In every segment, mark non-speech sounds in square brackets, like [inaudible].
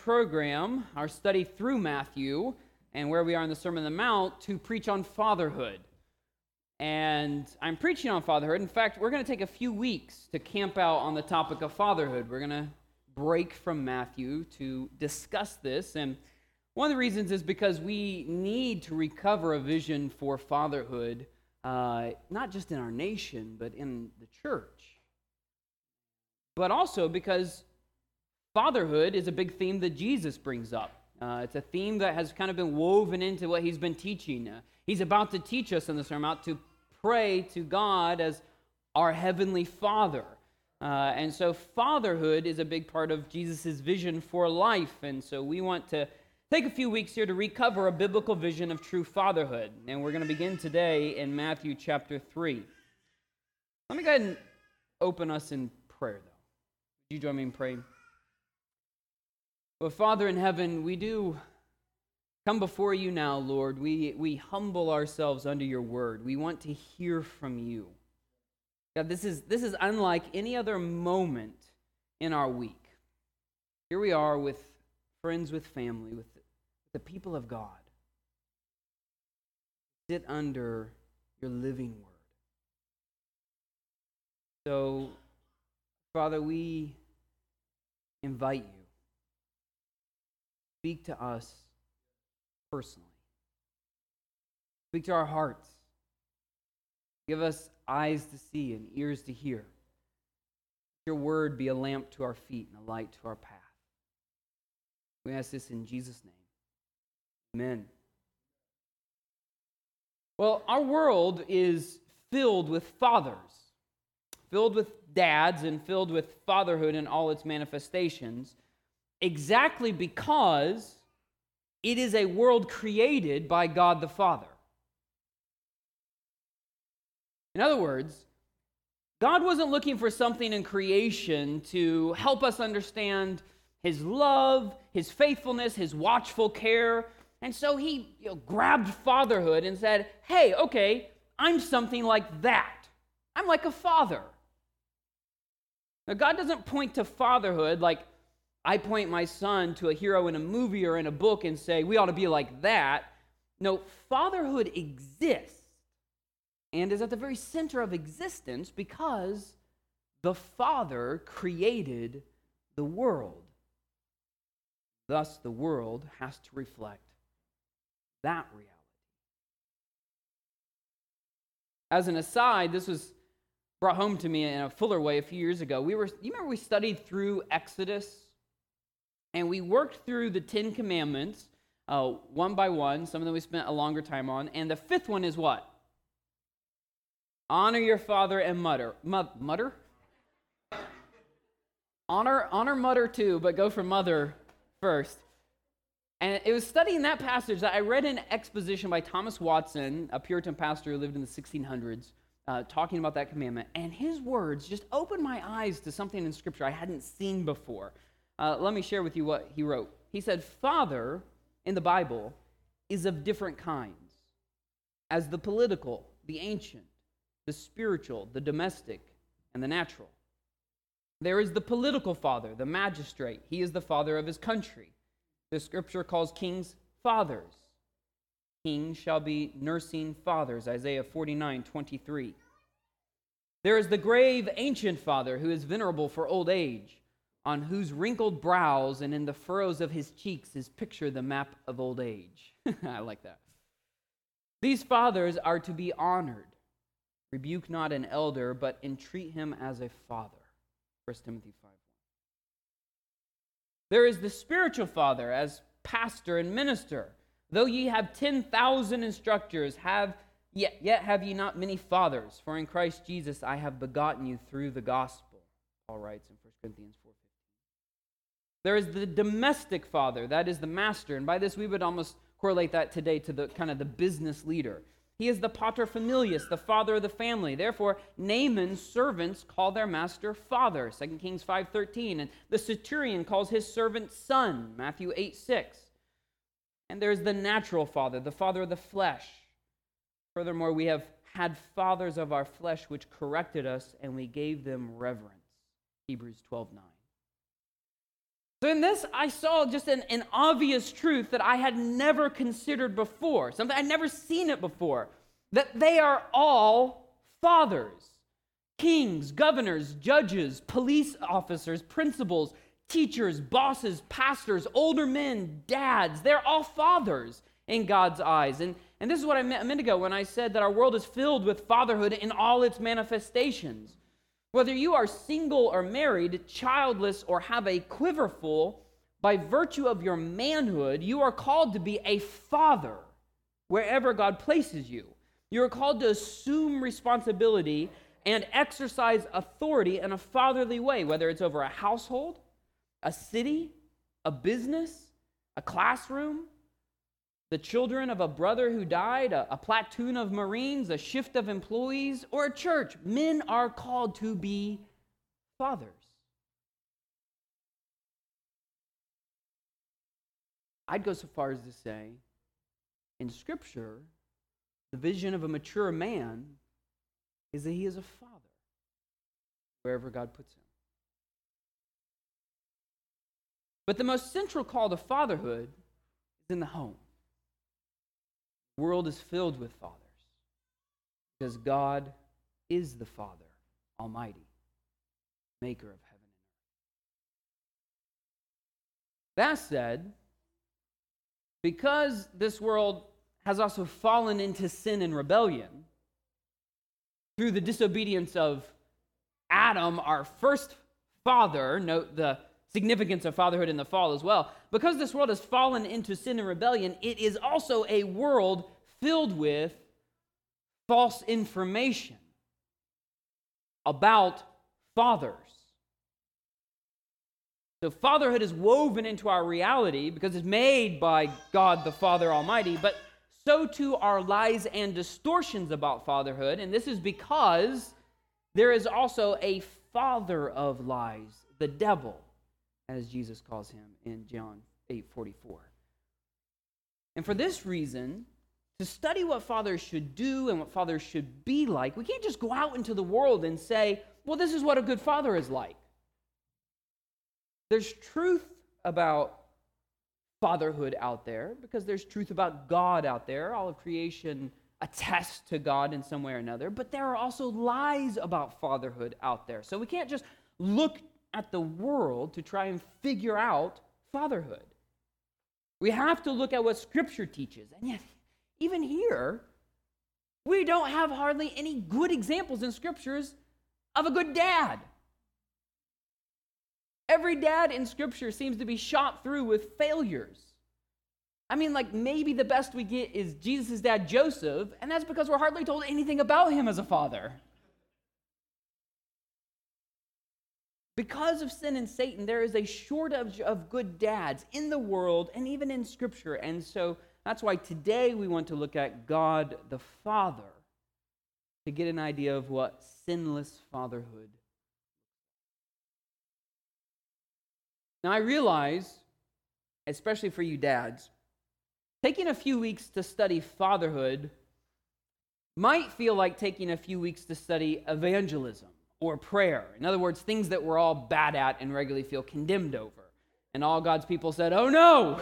program, our study through Matthew, and where we are in the Sermon on the Mount, to preach on fatherhood. And I'm preaching on fatherhood. In fact, we're going to take a few weeks to camp out on the topic of fatherhood. We're going to break from Matthew to discuss this. And one of the reasons is because we need to recover a vision for fatherhood, uh, not just in our nation, but in the church. But also because fatherhood is a big theme that Jesus brings up. Uh, it's a theme that has kind of been woven into what he's been teaching. Uh, he's about to teach us in the sermon to pray to God as our heavenly Father. Uh, and so, fatherhood is a big part of Jesus' vision for life. And so, we want to take a few weeks here to recover a biblical vision of true fatherhood. And we're going to begin today in Matthew chapter 3. Let me go ahead and open us in prayer, though. Would you join me in praying? Well, Father in heaven, we do come before you now, Lord. We, we humble ourselves under your word. We want to hear from you. God, this is, this is unlike any other moment in our week. Here we are with friends, with family, with the people of God. Sit under your living word. So, Father, we invite you Speak to us personally. Speak to our hearts. Give us eyes to see and ears to hear. Your word be a lamp to our feet and a light to our path. We ask this in Jesus' name. Amen. Well, our world is filled with fathers, filled with dads, and filled with fatherhood in all its manifestations exactly because it is a world created by God the Father. In other words, God wasn't looking for something in creation to help us understand his love, his faithfulness, his watchful care. And so he you know, grabbed fatherhood and said, hey, okay, I'm something like that. I'm like a father. Now, God doesn't point to fatherhood like I point my son to a hero in a movie or in a book and say, we ought to be like that. No, fatherhood exists and is at the very center of existence because the Father created the world. Thus, the world has to reflect that reality. As an aside, this was brought home to me in a fuller way a few years ago. We were, you remember we studied through Exodus and we worked through the Ten Commandments uh, one by one. Some of them we spent a longer time on. And the fifth one is what? Honor your father and mother. mother? Honor, honor mother too, but go for mother first. And it was studying that passage that I read an exposition by Thomas Watson, a Puritan pastor who lived in the 1600s, uh, talking about that commandment. And his words just opened my eyes to something in Scripture I hadn't seen before. Uh, let me share with you what he wrote. He said, Father in the Bible is of different kinds, as the political, the ancient, the spiritual, the domestic, and the natural. There is the political father, the magistrate. He is the father of his country. The scripture calls kings fathers. Kings shall be nursing fathers, Isaiah 49 23. There is the grave ancient father who is venerable for old age on whose wrinkled brows and in the furrows of his cheeks is pictured the map of old age. [laughs] I like that. These fathers are to be honored. Rebuke not an elder, but entreat him as a father. 1 Timothy 5 1. There is the spiritual father as pastor and minister. Though ye have 10,000 instructors, have yet, yet have ye not many fathers, for in Christ Jesus I have begotten you through the gospel. Paul writes in 1 Corinthians 4 there is the domestic father, that is the master. And by this, we would almost correlate that today to the kind of the business leader. He is the pater familias, the father of the family. Therefore, Naaman's servants call their master father, 2 Kings 5.13. And the centurion calls his servant son, Matthew 8, 6. And there's the natural father, the father of the flesh. Furthermore, we have had fathers of our flesh which corrected us, and we gave them reverence, Hebrews 12, 9. So, in this, I saw just an, an obvious truth that I had never considered before, something I'd never seen it before that they are all fathers kings, governors, judges, police officers, principals, teachers, bosses, pastors, older men, dads. They're all fathers in God's eyes. And, and this is what I meant a minute ago when I said that our world is filled with fatherhood in all its manifestations. Whether you are single or married, childless or have a quiverful, by virtue of your manhood, you are called to be a father wherever God places you. You are called to assume responsibility and exercise authority in a fatherly way, whether it's over a household, a city, a business, a classroom, the children of a brother who died, a, a, platoon of Marines, a shift of employees, or a church. Men are called to be fathers. I'd go so far as to say, in Scripture, the vision of a mature man is that he is a father wherever God puts him. But the most central call to fatherhood is in the home world is filled with fathers because God is the Father Almighty, maker of heaven and earth. That said, because this world has also fallen into sin and rebellion through the disobedience of Adam, our first father, note the significance of fatherhood in the fall as well. Because this world has fallen into sin and rebellion, it is also a world filled with false information about fathers. So, fatherhood is woven into our reality because it's made by God the Father Almighty, but so too are lies and distortions about fatherhood. And this is because there is also a father of lies, the devil as Jesus calls him in John 8:44. And for this reason, to study what fathers should do and what fathers should be like, we can't just go out into the world and say, well, this is what a good father is like. There's truth about fatherhood out there because there's truth about God out there. All of creation attests to God in some way or another, but there are also lies about fatherhood out there. So we can't just look at the world to try and figure out fatherhood. We have to look at what Scripture teaches. And yet, even here, we don't have hardly any good examples in Scriptures of a good dad. Every dad in Scripture seems to be shot through with failures. I mean, like maybe the best we get is Jesus' dad, Joseph, and that's because we're hardly told anything about him as a father. Because of sin and Satan, there is a shortage of good dads in the world and even in Scripture. And so that's why today we want to look at God the Father to get an idea of what sinless fatherhood Now, I realize, especially for you dads, taking a few weeks to study fatherhood might feel like taking a few weeks to study evangelism or prayer. In other words, things that we're all bad at and regularly feel condemned over. And all God's people said, Oh no!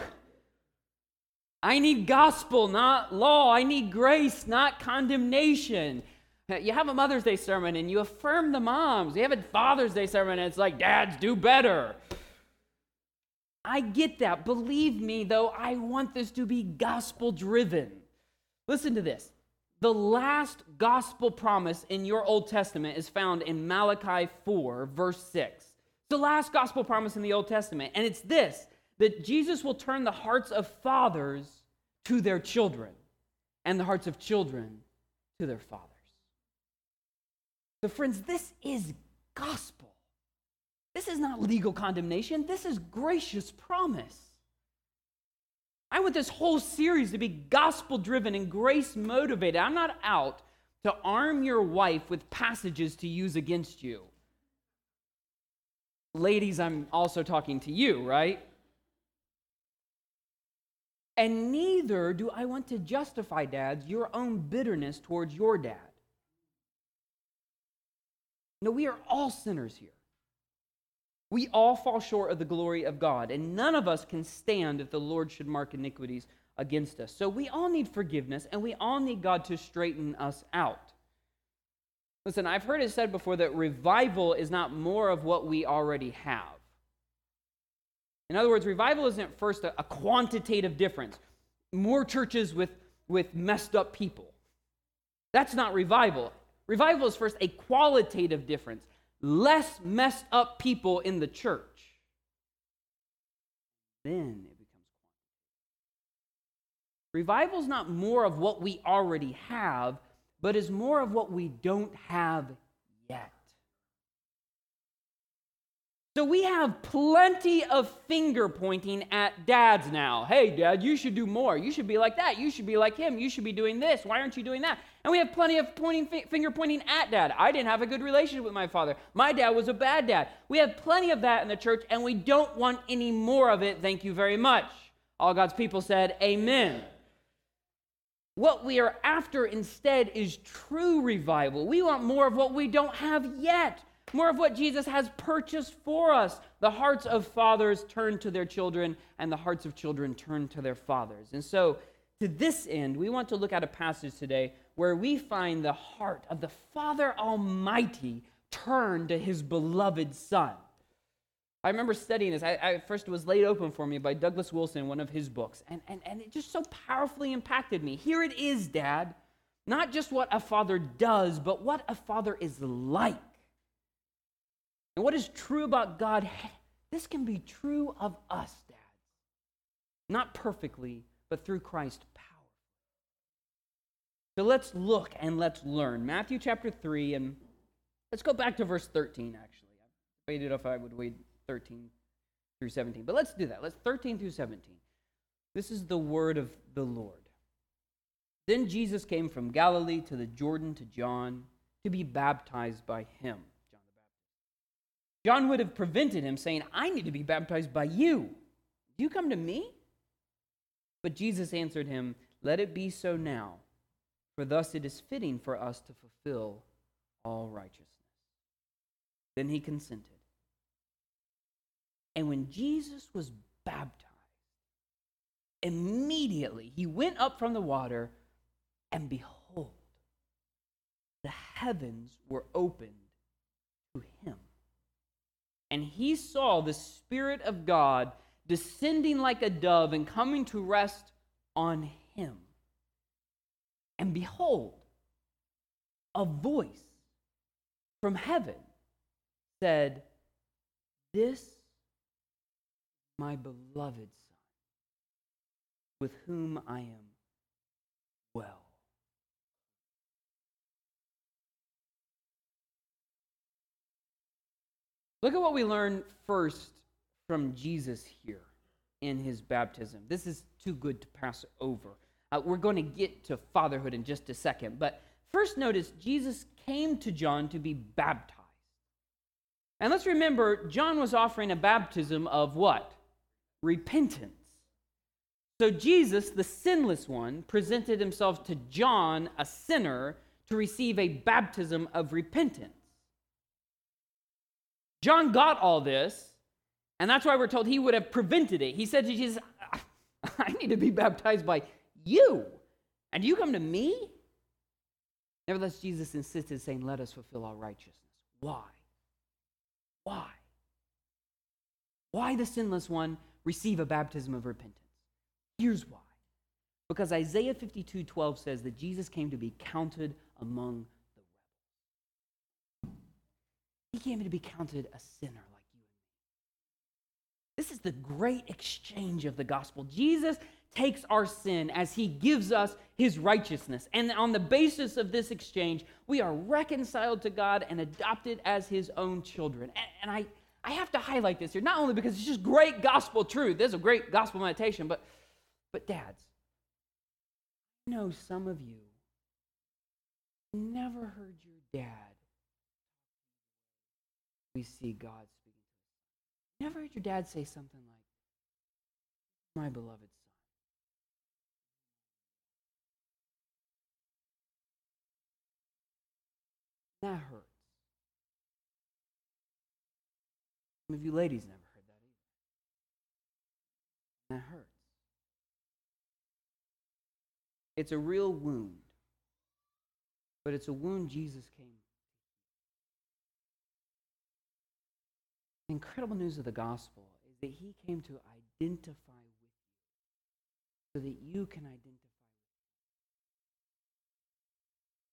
I need gospel, not law. I need grace, not condemnation. You have a Mother's Day sermon and you affirm the moms. You have a Father's Day sermon and it's like, dads, do better. I get that. Believe me, though, I want this to be gospel driven. Listen to this. The last gospel promise in your Old Testament is found in Malachi 4, verse 6. the last gospel promise in the Old Testament, and it's this that Jesus will turn the hearts of fathers to their children, and the hearts of children to their fathers. So, friends, this is gospel. This is not legal condemnation, this is gracious promise. I want this whole series to be gospel driven and grace motivated. I'm not out to arm your wife with passages to use against you. Ladies, I'm also talking to you, right? And neither do I want to justify, dads, your own bitterness towards your dad. No, we are all sinners here. We all fall short of the glory of God, and none of us can stand if the Lord should mark iniquities against us. So we all need forgiveness, and we all need God to straighten us out. Listen, I've heard it said before that revival is not more of what we already have. In other words, revival isn't first a, a quantitative difference, more churches with, with messed up people. That's not revival. Revival is first a qualitative difference less messed up people in the church. Then it becomes quantitative. Revival is not more of what we already have, but is more of what we don't have yet. So we have plenty of finger pointing at dads now. Hey, dad, you should do more. You should be like that. You should be like him. You should be doing this. Why aren't you doing that? And we have plenty of pointing finger pointing at dad. I didn't have a good relationship with my father. My dad was a bad dad. We have plenty of that in the church, and we don't want any more of it. Thank you very much. All God's people said, Amen. What we are after instead is true revival. We want more of what we don't have yet more of what Jesus has purchased for us. The hearts of fathers turn to their children, and the hearts of children turn to their fathers. And so, to this end, we want to look at a passage today where we find the heart of the Father Almighty turned to his beloved Son. I remember studying this. I, I, first was laid open for me by Douglas Wilson, one of his books, and, and, and it just so powerfully impacted me. Here it is, Dad. Not just what a father does, but what a father is like. And what is true about God, [laughs] this can be true of us, dads. Not perfectly, but through Christ's power. So let's look and let's learn. Matthew chapter 3, and let's go back to verse 13, actually. I waited if I would wait 13 through 17. But let's do that. Let's 13 through 17. This is the word of the Lord. Then Jesus came from Galilee to the Jordan to John to be baptized by him. John would have prevented him, saying, I need to be baptized by you. Do you come to me? But Jesus answered him, Let it be so now, for thus it is fitting for us to fulfill all righteousness. Then he consented. And when Jesus was baptized, immediately he went up from the water, and behold, the heavens were opened to him and he saw the Spirit of God descending like a dove and coming to rest on him. And behold, a voice from heaven said, This my beloved Son, with whom I am well. Look at what we learn first from Jesus here in his baptism. This is too good to pass over. Uh, we're going to get to fatherhood in just a second, but first notice Jesus came to John to be baptized. And let's remember, John was offering a baptism of what? Repentance. So Jesus, the sinless one, presented himself to John, a sinner, to receive a baptism of repentance. John got all this, and that's why we're told he would have prevented it. He said to Jesus, I [laughs] need to be baptized by you, and you come to me? Nevertheless, Jesus insisted, saying, Let us fulfill all righteousness. Why? Why? Why the sinless one receive a baptism of repentance? Here's why. Because Isaiah 52 12 says that Jesus came to be counted among the rebels. he came to be counted a sinner like you and me. This is the great exchange of the gospel. Jesus takes our sin as he gives us his righteousness. And on the basis of this exchange, we are reconciled to God and adopted as his own children. And, I, I have to highlight this here, not only because it's just great gospel truth, there's a great gospel meditation, but, but dads, I know some of you never heard your dad we see God speaking. Never heard your dad say something like, My beloved That hurts. Some of you ladies never heard that either. that hurts. It's a real wound, but it's a wound Jesus came. The incredible news of the gospel is that he came to identify with you so that you can identify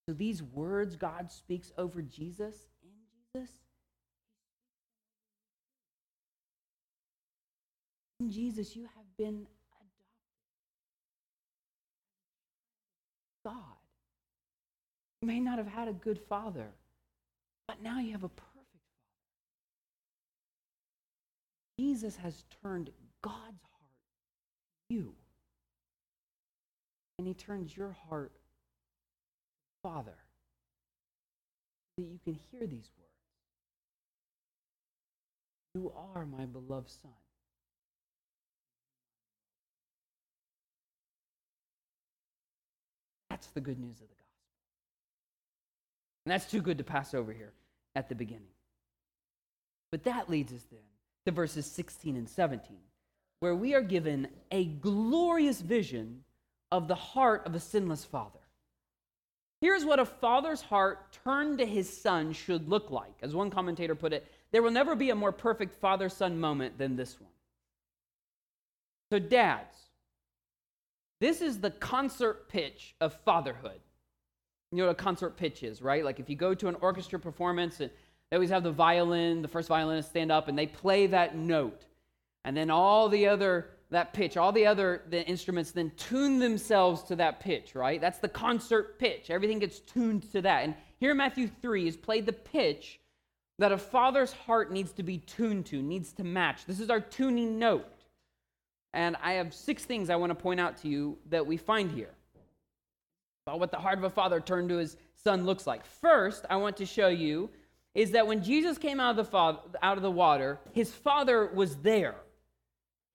So these words God speaks over Jesus, in Jesus, in Jesus, you have been adopted. God. You may not have had a good father, but now you have a perfect father. Jesus has turned God's heart to you. And he turns your heart Father, that you can hear these words. You are my beloved Son. That's the good news of the gospel. And that's too good to pass over here at the beginning. But that leads us then to verses 16 and 17, where we are given a glorious vision of the heart of a sinless father. Here's what a father's heart turned to his son should look like. As one commentator put it, there will never be a more perfect father son moment than this one. So, dads, this is the concert pitch of fatherhood. You know what a concert pitch is, right? Like if you go to an orchestra performance, and they always have the violin, the first violinist stand up, and they play that note. And then all the other that pitch. All the other the instruments then tune themselves to that pitch, right? That's the concert pitch. Everything gets tuned to that. And here in Matthew 3 is played the pitch that a father's heart needs to be tuned to, needs to match. This is our tuning note. And I have six things I want to point out to you that we find here about what the heart of a father turned to his son looks like. First, I want to show you is that when Jesus came out of the, father, out of the water, his father was there.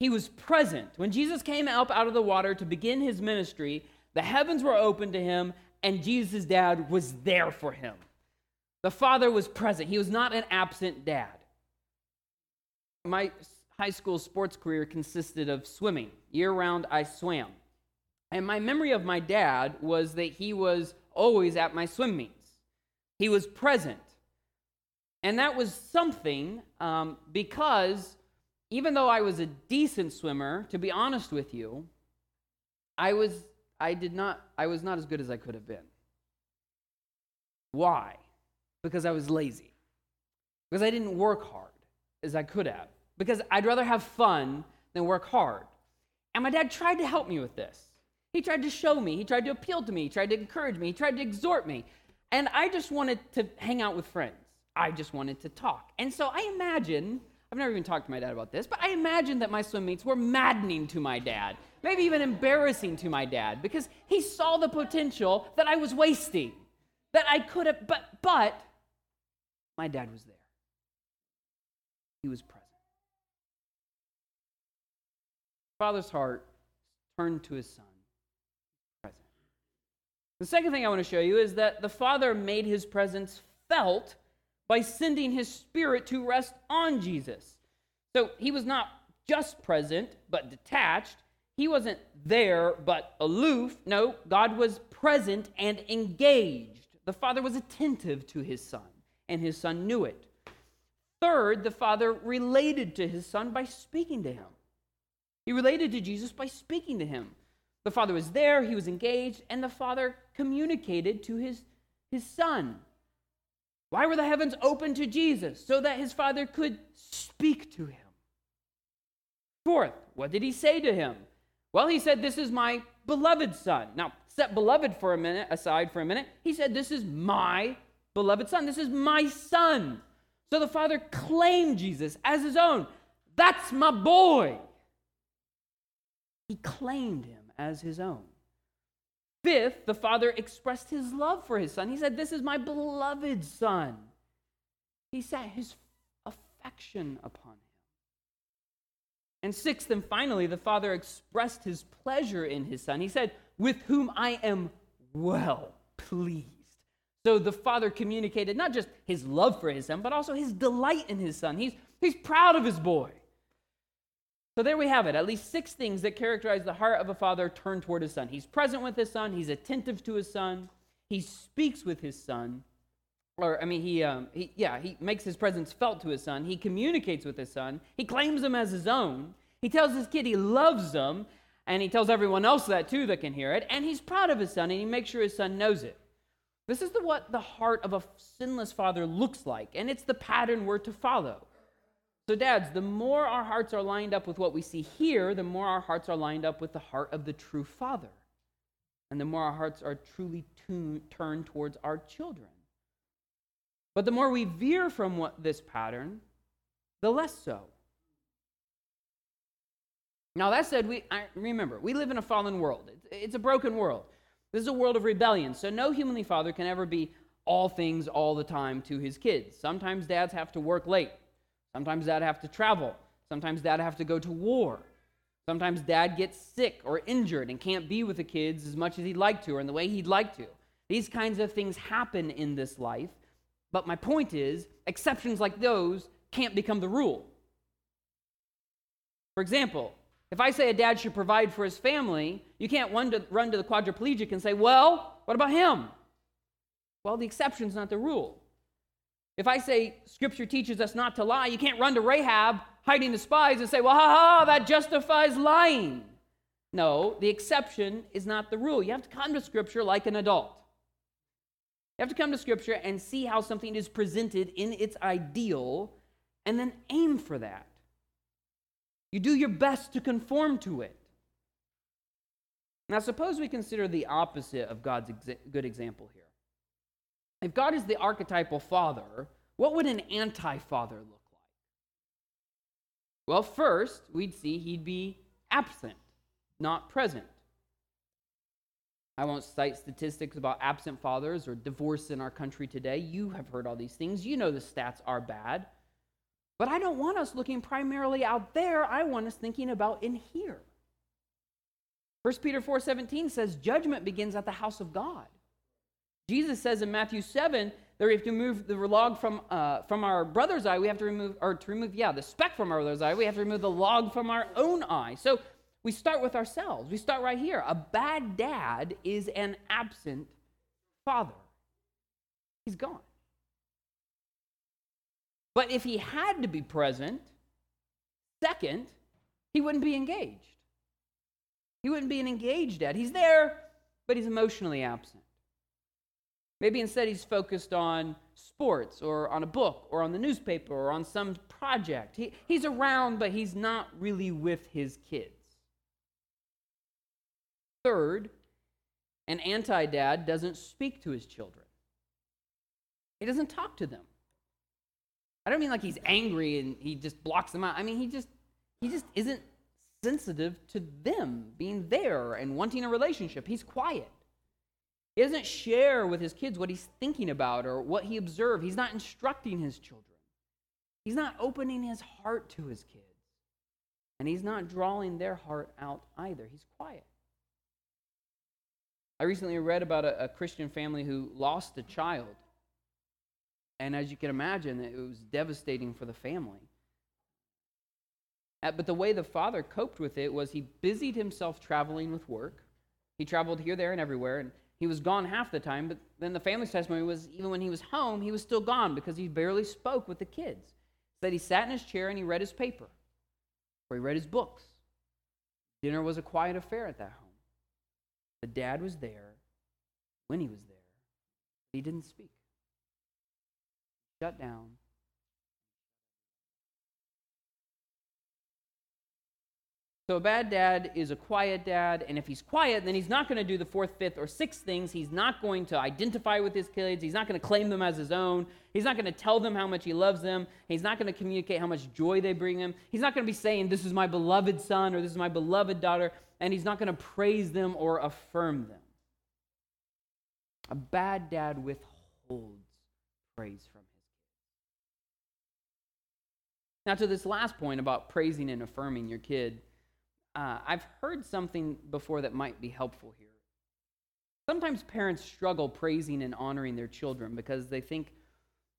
He was present. When Jesus came up out of the water to begin his ministry, the heavens were open to him, and Jesus' dad was there for him. The father was present. He was not an absent dad. My high school sports career consisted of swimming. Year round, I swam. And my memory of my dad was that he was always at my swim meets, he was present. And that was something um, because even though I was a decent swimmer, to be honest with you, I was I did not I was not as good as I could have been. Why? Because I was lazy. Because I didn't work hard as I could have. Because I'd rather have fun than work hard. And my dad tried to help me with this. He tried to show me, he tried to appeal to me, he tried to encourage me, he tried to exhort me. And I just wanted to hang out with friends. I just wanted to talk. And so I imagine I've never even talked to my dad about this, but I imagine that my swim meets were maddening to my dad, maybe even embarrassing to my dad, because he saw the potential that I was wasting, that I could have, but, but my dad was there. He was present. Father's heart turned to his son. Present. The second thing I want to show you is that the father made his presence felt by sending his spirit to rest on Jesus. So he was not just present, but detached. He wasn't there, but aloof. No, God was present and engaged. The Father was attentive to his Son, and his Son knew it. Third, the Father related to his Son by speaking to him. He related to Jesus by speaking to him. The Father was there, he was engaged, and the Father communicated to his, his Son. Why were the heavens open to Jesus? So that his Father could speak to him. Fourth, what did he say to him? Well, he said, This is my beloved Son. Now, set beloved for a minute aside for a minute. He said, This is my beloved Son. This is my Son. So the Father claimed Jesus as his own. That's my boy. He claimed him as his own. Fifth, the father expressed his love for his son. He said, This is my beloved son. He set his affection upon him. And sixth and finally, the father expressed his pleasure in his son. He said, With whom I am well pleased. So the father communicated not just his love for his son, but also his delight in his son. He's He's proud of his boy. So there we have it. At least six things that characterize the heart of a father turned toward his son. He's present with his son, he's attentive to his son, he speaks with his son. Or, I mean, he, um, he, yeah, he makes his presence felt to his son. He communicates with his son. He claims him as his own. He tells his kid he loves them, and he tells everyone else that too that can hear it. And he's proud of his son, and he makes sure his son knows it. This is the, what the heart of a sinless father looks like, and it's the pattern we're to follow. So, dads, the more our hearts are lined up with what we see here, the more our hearts are lined up with the heart of the true father. And the more our hearts are truly tuned, turned towards our children. But the more we veer from what, this pattern, the less so. Now, that said, we, I, remember, we live in a fallen world. It's, it's a broken world. This is a world of rebellion. So, no humanly father can ever be all things all the time to his kids. Sometimes dads have to work late. Sometimes dad have to travel. Sometimes dad have to go to war. Sometimes dad gets sick or injured and can't be with the kids as much as he'd like to or in the way he'd like to. These kinds of things happen in this life. But my point is, exceptions like those can't become the rule. For example, if I say a dad should provide for his family, you can't run to, the quadriplegic and say, well, what about him? Well, the exception's not the rule. If I say scripture teaches us not to lie, you can't run to Rahab hiding the spies and say, well, ha ha, that justifies lying. No, the exception is not the rule. You have to come to scripture like an adult. You have to come to scripture and see how something is presented in its ideal and then aim for that. You do your best to conform to it. Now, suppose we consider the opposite of God's exa- good example here. If God is the archetypal father, what would an anti father look like? Well, first, we'd see he'd be absent, not present. I won't cite statistics about absent fathers or divorce in our country today. You have heard all these things. You know the stats are bad. But I don't want us looking primarily out there. I want us thinking about in here. 1 Peter 4:17 says judgment begins at the house of God. Jesus says in Matthew 7 that we have to remove the log from, uh, from our brother's eye. We have to remove, or to remove, yeah, the speck from our brother's eye. We have to remove the log from our own eye. So we start with ourselves. We start right here. A bad dad is an absent father, he's gone. But if he had to be present, second, he wouldn't be engaged. He wouldn't be an engaged dad. He's there, but he's emotionally absent. Maybe instead he's focused on sports or on a book or on the newspaper or on some project. He, he's around, but he's not really with his kids. Third, an anti dad doesn't speak to his children, he doesn't talk to them. I don't mean like he's angry and he just blocks them out. I mean, he just he just isn't sensitive to them being there and wanting a relationship. He's quiet. He doesn't share with his kids what he's thinking about or what he observed. He's not instructing his children. He's not opening his heart to his kids. And he's not drawing their heart out either. He's quiet. I recently read about a, a Christian family who lost a child. And as you can imagine, it was devastating for the family. But the way the father coped with it was he busied himself traveling with work. He traveled here, there, and everywhere. And he was gone half the time, but then the family's testimony was even when he was home, he was still gone because he barely spoke with the kids. That he sat in his chair and he read his paper, or he read his books. Dinner was a quiet affair at that home. The dad was there when he was there. He didn't speak. Shut down, So a bad dad is a quiet dad, and if he's quiet, then he's not going to do the fourth, fifth, or sixth things. He's not going to identify with his kids. He's not going to claim them as his own. He's not going to tell them how much he loves them. He's not going to communicate how much joy they bring him. He's not going to be saying, This is my beloved son or this is my beloved daughter, and he's not going to praise them or affirm them. A bad dad withholds praise from his kids. Now, to this last point about praising and affirming your kid uh, I've heard something before that might be helpful here. Sometimes parents struggle praising and honoring their children because they think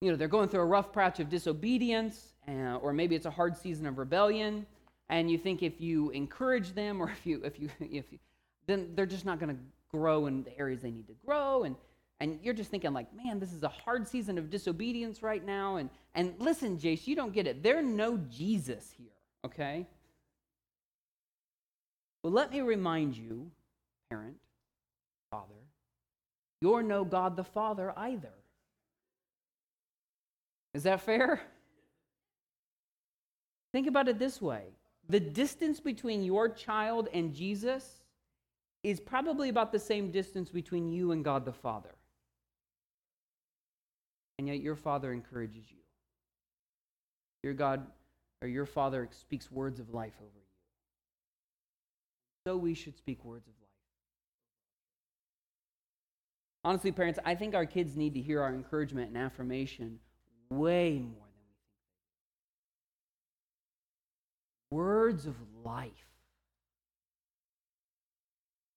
you know, they're going through a rough patch of disobedience, uh, or maybe it's a hard season of rebellion, and you think if you encourage them, or if you, if you, [laughs] if you, then they're just not going to grow in the areas they need to grow, and and you're just thinking like, man, this is a hard season of disobedience right now, and and listen, Jace, you don't get it. There's no Jesus here, okay? Well, let me remind you, parent, father, you're no God the Father either. Is that fair? Think about it this way the distance between your child and Jesus is probably about the same distance between you and God the Father. And yet your Father encourages you. Your God or your Father speaks words of life over you. So we should speak words of life. Honestly, parents, I think our kids need to hear our encouragement and affirmation way more than we think Words of life.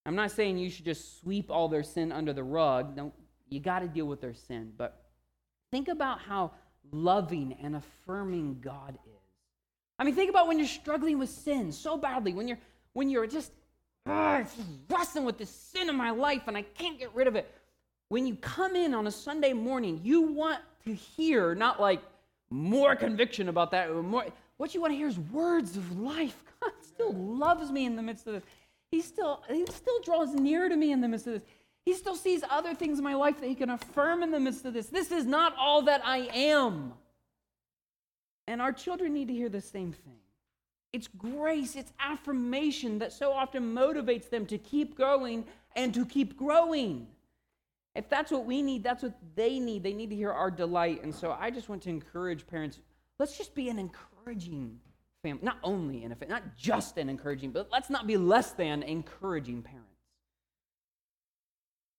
I'm not saying you should just sweep all their sin under the rug. No, you got to deal with their sin. But think about how loving and affirming God is. I mean, think about when you're struggling with sin so badly, when you're when you're just, wrestling with this sin in my life and I can't get rid of it. When you come in on a Sunday morning, you want to hear not like more conviction about that, more. What you want to hear is words of life. [laughs] God still loves me in the midst of this. He still, he still draws near to me in the midst of this. He still sees other things in my life that he can affirm in the midst of this. This is not all that I am. And our children need to hear the same thing. It's grace, it's affirmation that so often motivates them to keep going and to keep growing. If that's what we need, that's what they need. They need to hear our delight. And so I just want to encourage parents let's just be an encouraging family. Not only an, not just an encouraging, but let's not be less than encouraging parents.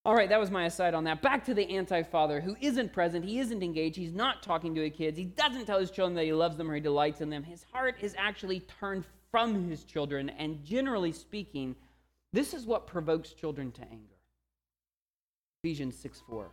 All right, that was my aside on that. Back to the anti father who isn't present, he isn't engaged, he's not talking to his kids, he doesn't tell his children that he loves them or he delights in them. His heart is actually turned from his children, and generally speaking, this is what provokes children to anger. Ephesians 6 4.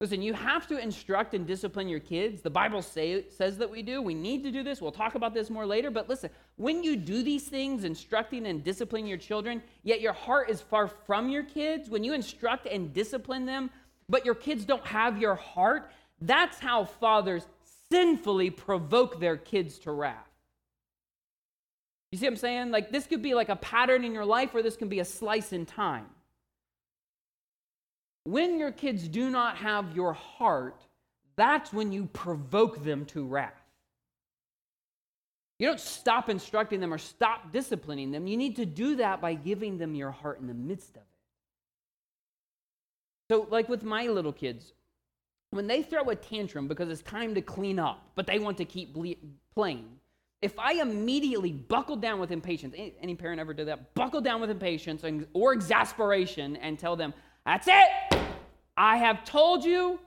Listen, you have to instruct and discipline your kids. The Bible say, says that we do. We need to do this. We'll talk about this more later. But listen, when you do these things, instructing and disciplining your children, yet your heart is far from your kids, when you instruct and discipline them, but your kids don't have your heart, that's how fathers sinfully provoke their kids to wrath. You see what I'm saying? Like, this could be like a pattern in your life, or this can be a slice in time. When your kids do not have your heart, that's when you provoke them to wrath. You don't stop instructing them or stop disciplining them. You need to do that by giving them your heart in the midst of it. So, like with my little kids, when they throw a tantrum because it's time to clean up, but they want to keep ble- playing, if I immediately buckle down with impatience, any, any parent ever did that? Buckle down with impatience or exasperation and tell them, that's it. I have told you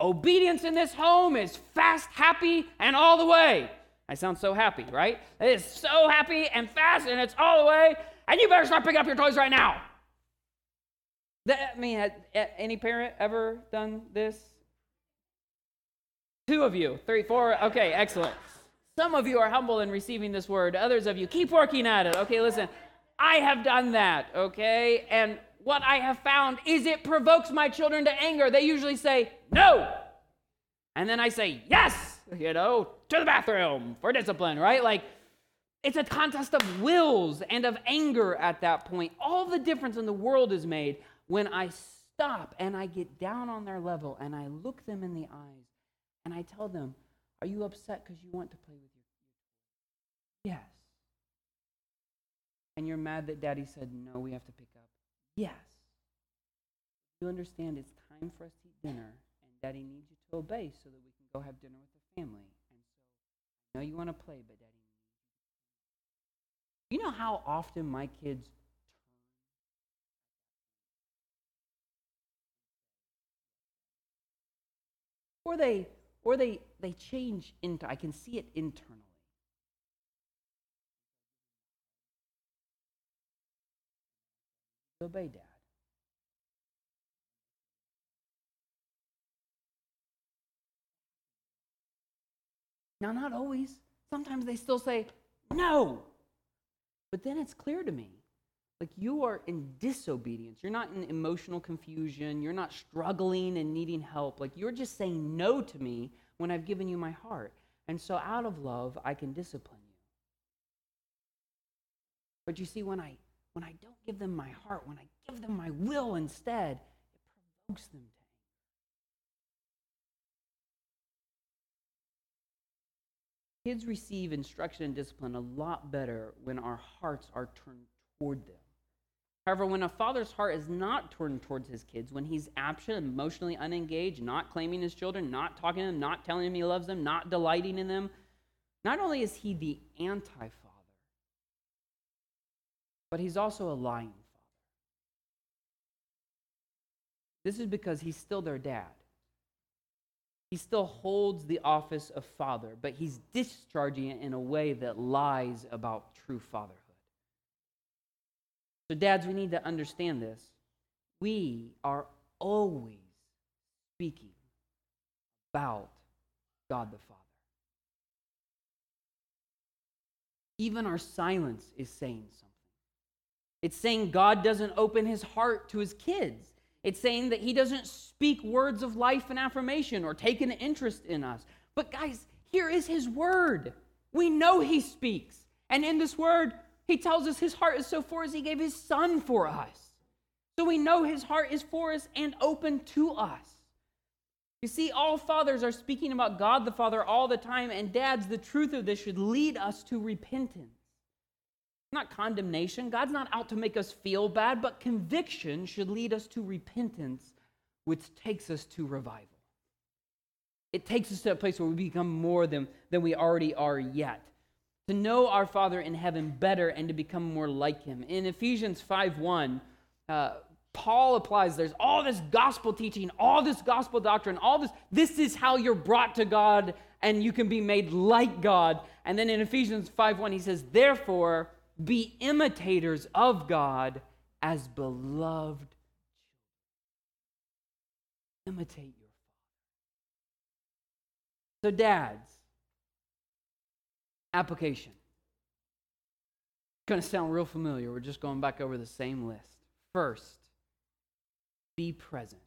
obedience in this home is fast, happy, and all the way. I sound so happy, right? It is so happy and fast, and it's all the way. And you better start picking up your toys right now. That, I mean, any parent ever done this? Two of you, three, four. Okay, excellent. Some of you are humble in receiving this word. Others of you keep working at it. Okay, listen. I have done that, okay? And what I have found is it provokes my children to anger. They usually say, no. And then I say, yes, you know, to the bathroom for discipline, right? Like, it's a contest of wills and of anger at that point. All the difference in the world is made when I stop and I get down on their level and I look them in the eyes and I tell them, Are you upset because you want to play with your Yes. And you're mad that daddy said, No, we have to pick up Yes. You understand it's time for us to eat dinner, and daddy needs you to obey so that we can go have dinner with the family. And so I know you want to play, but daddy needs you You know how often my kids or they or they they change into I can see it internally. Obey dad. Now, not always. Sometimes they still say, no. But then it's clear to me like you are in disobedience. You're not in emotional confusion. You're not struggling and needing help. Like you're just saying no to me when I've given you my heart. And so out of love, I can discipline you. But you see, when I when I don't give them my heart, when I give them my will instead, it provokes them to Kids receive instruction and discipline a lot better when our hearts are turned toward them. However, when a father's heart is not turned towards his kids, when he's absent, emotionally unengaged, not claiming his children, not talking to them, not telling them he loves them, not delighting in them, not only is he the anti father, but he's also a lying father. This is because he's still their dad. He still holds the office of father, but he's discharging it in a way that lies about true fatherhood. So, dads, we need to understand this. We are always speaking about God the Father. Even our silence is saying something. It's saying God doesn't open his heart to his kids. It's saying that he doesn't speak words of life and affirmation or take an interest in us. But, guys, here is his word. We know he speaks. And in this word, he tells us his heart is so for us, he gave his son for us. So we know his heart is for us and open to us. You see, all fathers are speaking about God the Father all the time, and dads, the truth of this should lead us to repentance. Not condemnation. God's not out to make us feel bad, but conviction should lead us to repentance, which takes us to revival. It takes us to a place where we become more than, than we already are yet to know our Father in heaven better and to become more like him. In Ephesians 5 1, uh, Paul applies there's all this gospel teaching, all this gospel doctrine, all this. This is how you're brought to God and you can be made like God. And then in Ephesians 5 1, he says, Therefore, be imitators of God as beloved children. Imitate your father. So, dads, Application. It's going to sound real familiar. We're just going back over the same list. First, be present.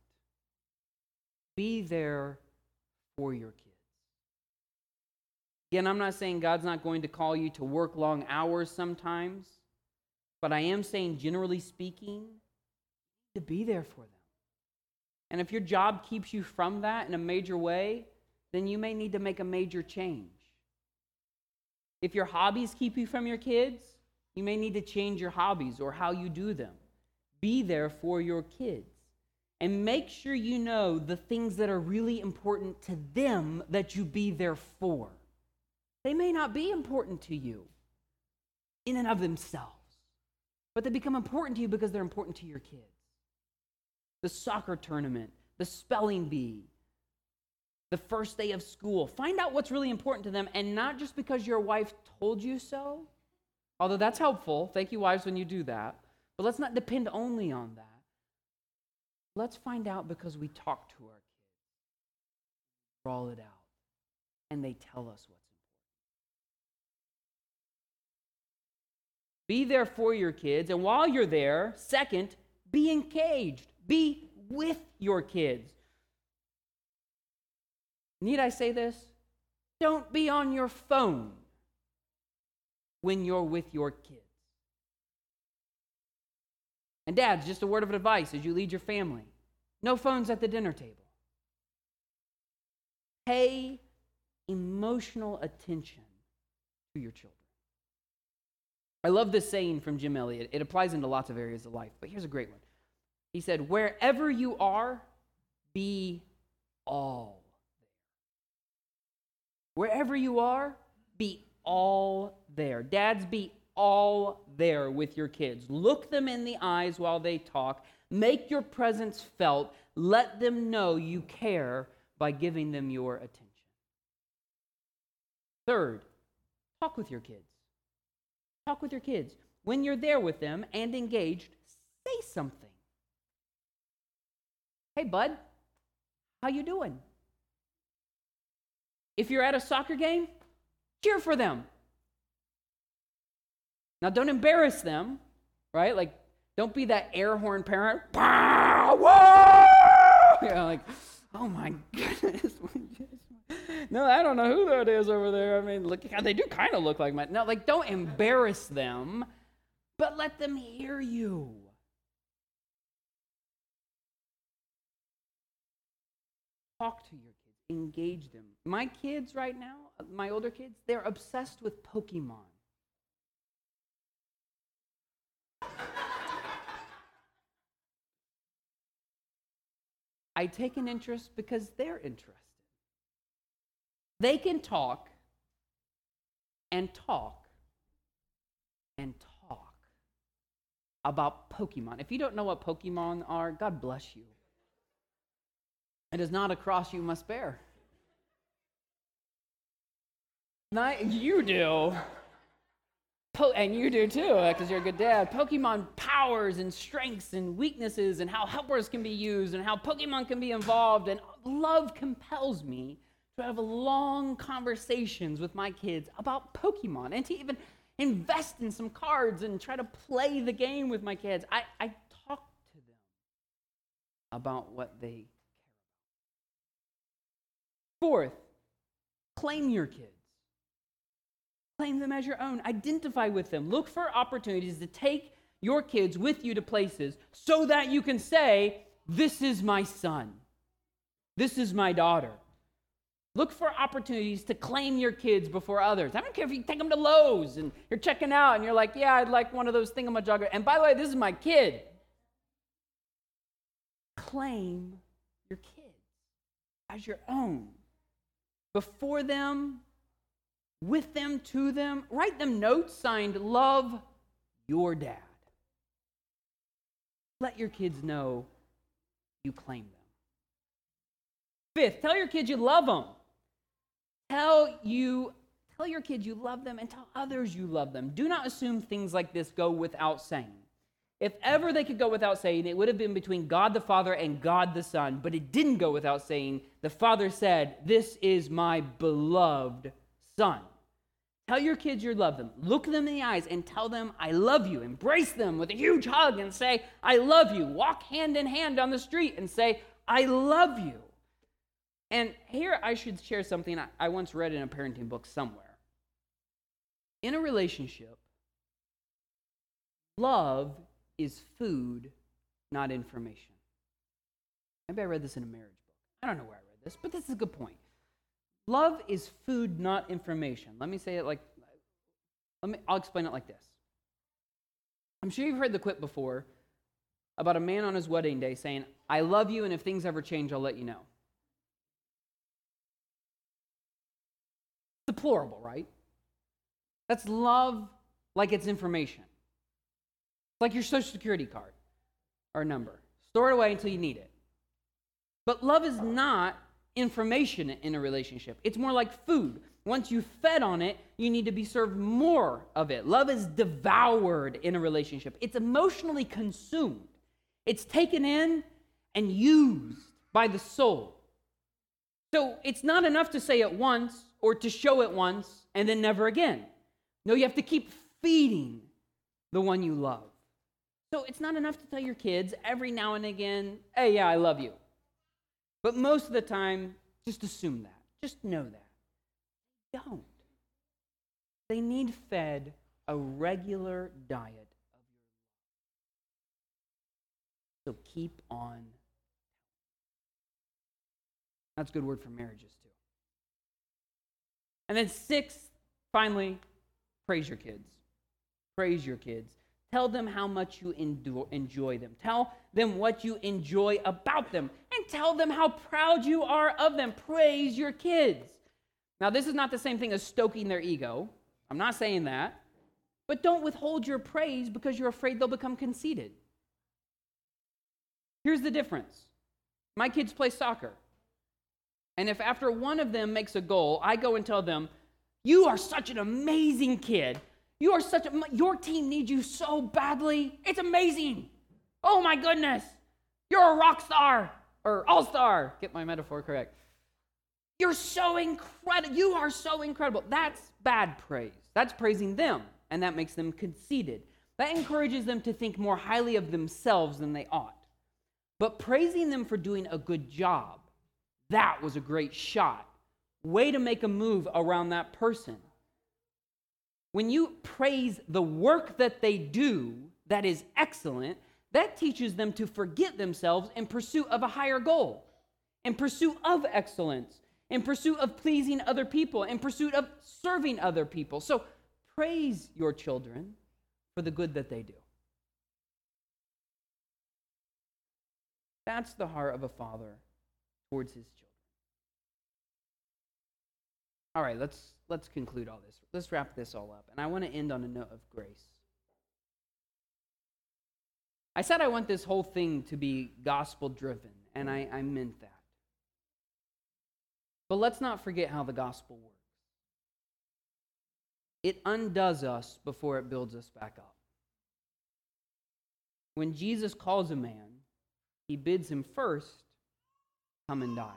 Be there for your kids. Again, I'm not saying God's not going to call you to work long hours sometimes, but I am saying, generally speaking, to be there for them. And if your job keeps you from that in a major way, then you may need to make a major change. If your hobbies keep you from your kids, you may need to change your hobbies or how you do them. Be there for your kids. And make sure you know the things that are really important to them that you be there for. They may not be important to you in and of themselves, but they become important to you because they're important to your kids. The soccer tournament, the spelling bee, the first day of school. Find out what's really important to them, and not just because your wife told you so, although that's helpful. Thank you, wives, when you do that. But let's not depend only on that. Let's find out because we talk to our kids, draw it out, and they tell us what's Be there for your kids, and while you're there, second, be engaged. Be with your kids. Need I say this? Don't be on your phone when you're with your kids. And dads, just a word of advice as you lead your family no phones at the dinner table. Pay emotional attention to your children. I love this saying from Jim Elliot. It applies into lots of areas of life, but here's a great one. He said, Wherever you are, be all there. Wherever you are, be all there. Dads, be all there with your kids. Look them in the eyes while they talk. Make your presence felt. Let them know you care by giving them your attention. Third, talk with your kids. Talk with your kids. When you're there with them and engaged, say something. Hey bud, how you doing? If you're at a soccer game, cheer for them. Now, don't embarrass them, right? Like, don't be that air horn parent. Whoa! [laughs] You know, like, oh my [laughs] goodness. [laughs] no, I don't know who that is over there. I mean, look, they do kind of look like my. No, like, don't embarrass them, but let them hear you. Talk to your kids, engage them. My kids right now, my older kids, they're obsessed with Pokemon. I take an interest because they're interested. They can talk and talk and talk about Pokemon. If you don't know what Pokemon are, God bless you. It is not a cross you must bear. Not you do. Po- and you do too, because you're a good dad. Pokemon powers and strengths and weaknesses, and how helpers can be used, and how Pokemon can be involved. And love compels me to have long conversations with my kids about Pokemon and to even invest in some cards and try to play the game with my kids. I, I talk to them about what they care about. Fourth, claim your kids. Claim them as your own. Identify with them. Look for opportunities to take your kids with you to places so that you can say, This is my son. This is my daughter. Look for opportunities to claim your kids before others. I don't care if you take them to Lowe's and you're checking out and you're like, yeah, I'd like one of those thingamajigger. And by the way, this is my kid. Claim your kids as your own. Before them, with them, to them. Write them notes signed, Love your dad. Let your kids know you claim them. Fifth, tell your kids you love them. Tell you tell your kids you love them and tell others you love them. Do not assume things like this go without saying. If ever they could go without saying, it would have been between God the Father and God the Son, but it didn't go without saying. The Father said, This is my beloved Son. Tell your kids you love them. Look them in the eyes and tell them, I love you. Embrace them with a huge hug and say, I love you. Walk hand in hand on the street and say, I love you. And here I should share something I once read in a parenting book somewhere. In a relationship, love is food, not information. Maybe I read this in a marriage book. I don't know where I read this, but this is a good point. Love is food, not information. Let me say it like, let me, I'll explain it like this. I'm sure you've heard the quip before about a man on his wedding day saying, I love you, and if things ever change, I'll let you know. Deplorable, right? That's love like it's information. It's like your social security card or number. Store it away until you need it. But love is not information in a relationship. It's more like food. Once you've fed on it, you need to be served more of it. Love is devoured in a relationship. It's emotionally consumed. It's taken in and used by the soul. So it's not enough to say it once or to show it once and then never again. No, you have to keep feeding the one you love. So it's not enough to tell your kids every now and again, hey, yeah, I love you. But most of the time, just assume that. Just know that. Don't. They need fed a regular diet of your love. So keep on. That's a good word for marriages, too. And then, six, finally, praise your kids. Praise your kids. Tell them how much you enjoy them. Tell them what you enjoy about them. And tell them how proud you are of them. Praise your kids. Now, this is not the same thing as stoking their ego. I'm not saying that. But don't withhold your praise because you're afraid they'll become conceited. Here's the difference my kids play soccer. And if after one of them makes a goal, I go and tell them, You are such an amazing kid. You are such a, your team needs you so badly. It's amazing. Oh my goodness. You're a rock star or all star. Get my metaphor correct. You're so incredible. You are so incredible. That's bad praise. That's praising them, and that makes them conceited. That encourages them to think more highly of themselves than they ought. But praising them for doing a good job, that was a great shot. Way to make a move around that person. When you praise the work that they do that is excellent, that teaches them to forget themselves in pursuit of a higher goal, in pursuit of excellence, in pursuit of pleasing other people, in pursuit of serving other people. So praise your children for the good that they do. That's the heart of a father towards his children. All right, let's let's conclude all this. Let's wrap this all up. And I want to end on a note of grace. I said I want this whole thing to be gospel driven, and I, I meant that. But let's not forget how the gospel works. It undoes us before it builds us back up. When Jesus calls a man, he bids him first come and die.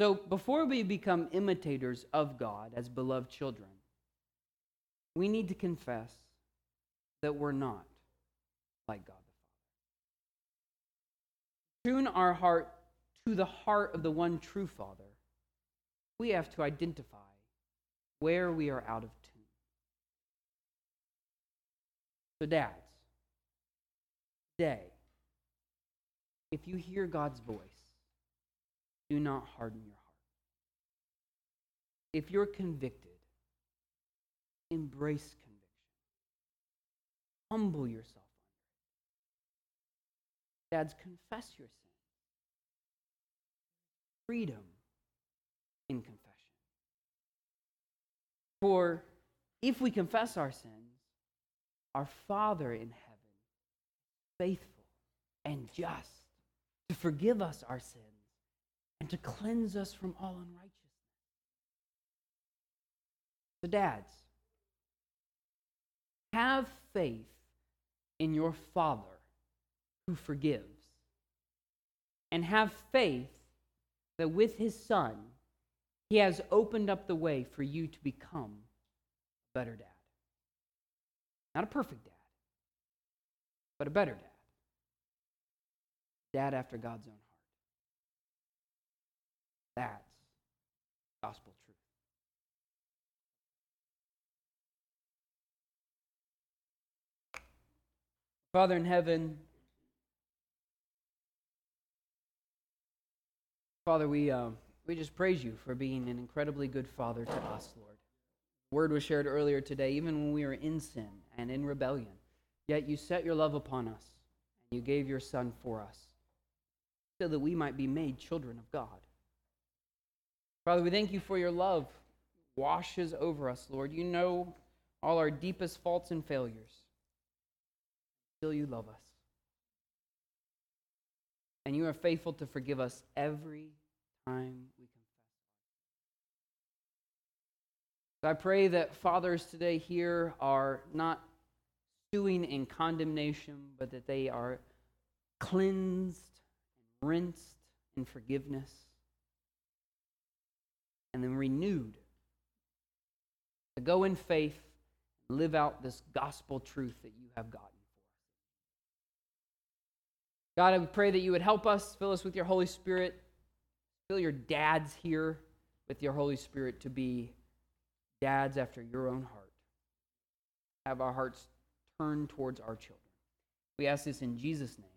So before we become imitators of God as beloved children, we need to confess that we're not like God the Father. Tune our heart to the heart of the one true Father. We have to identify where we are out of tune. So, dads, today, if you hear God's voice, do not harden your heart. If you're convicted, embrace conviction. Humble yourself Dads, confess your sin. Freedom in confession. For if we confess our sins, our Father in heaven, faithful and just, to forgive us our sins and to cleanse us from all unrighteousness. So, dads, have faith in your Father who forgives, and have faith that with his Son, he has opened up the way for you to become a better dad. Not a perfect dad, but a better dad. Dad after God's own heart. That's gospel truth. Father in heaven, Father, we, uh, we just praise you for being an incredibly good father to us, Lord. Word was shared earlier today, even when we were in sin and in rebellion. Yet you set your love upon us, and you gave your Son for us, so that we might be made children of God. Father, we thank you for your love washes over us, Lord. You know all our deepest faults and failures. Still, you love us and you are faithful to forgive us every time we confess. So I pray that fathers today here are not stewing in condemnation, but that they are cleansed rinsed in forgiveness and then renewed to go in faith and live out this gospel truth that you have gotten. For us. God, I pray that you would help us, fill us with your Holy Spirit, fill your dads here with your Holy Spirit to be dads after your own heart. Have our hearts turned towards our children. We ask this in Jesus' name.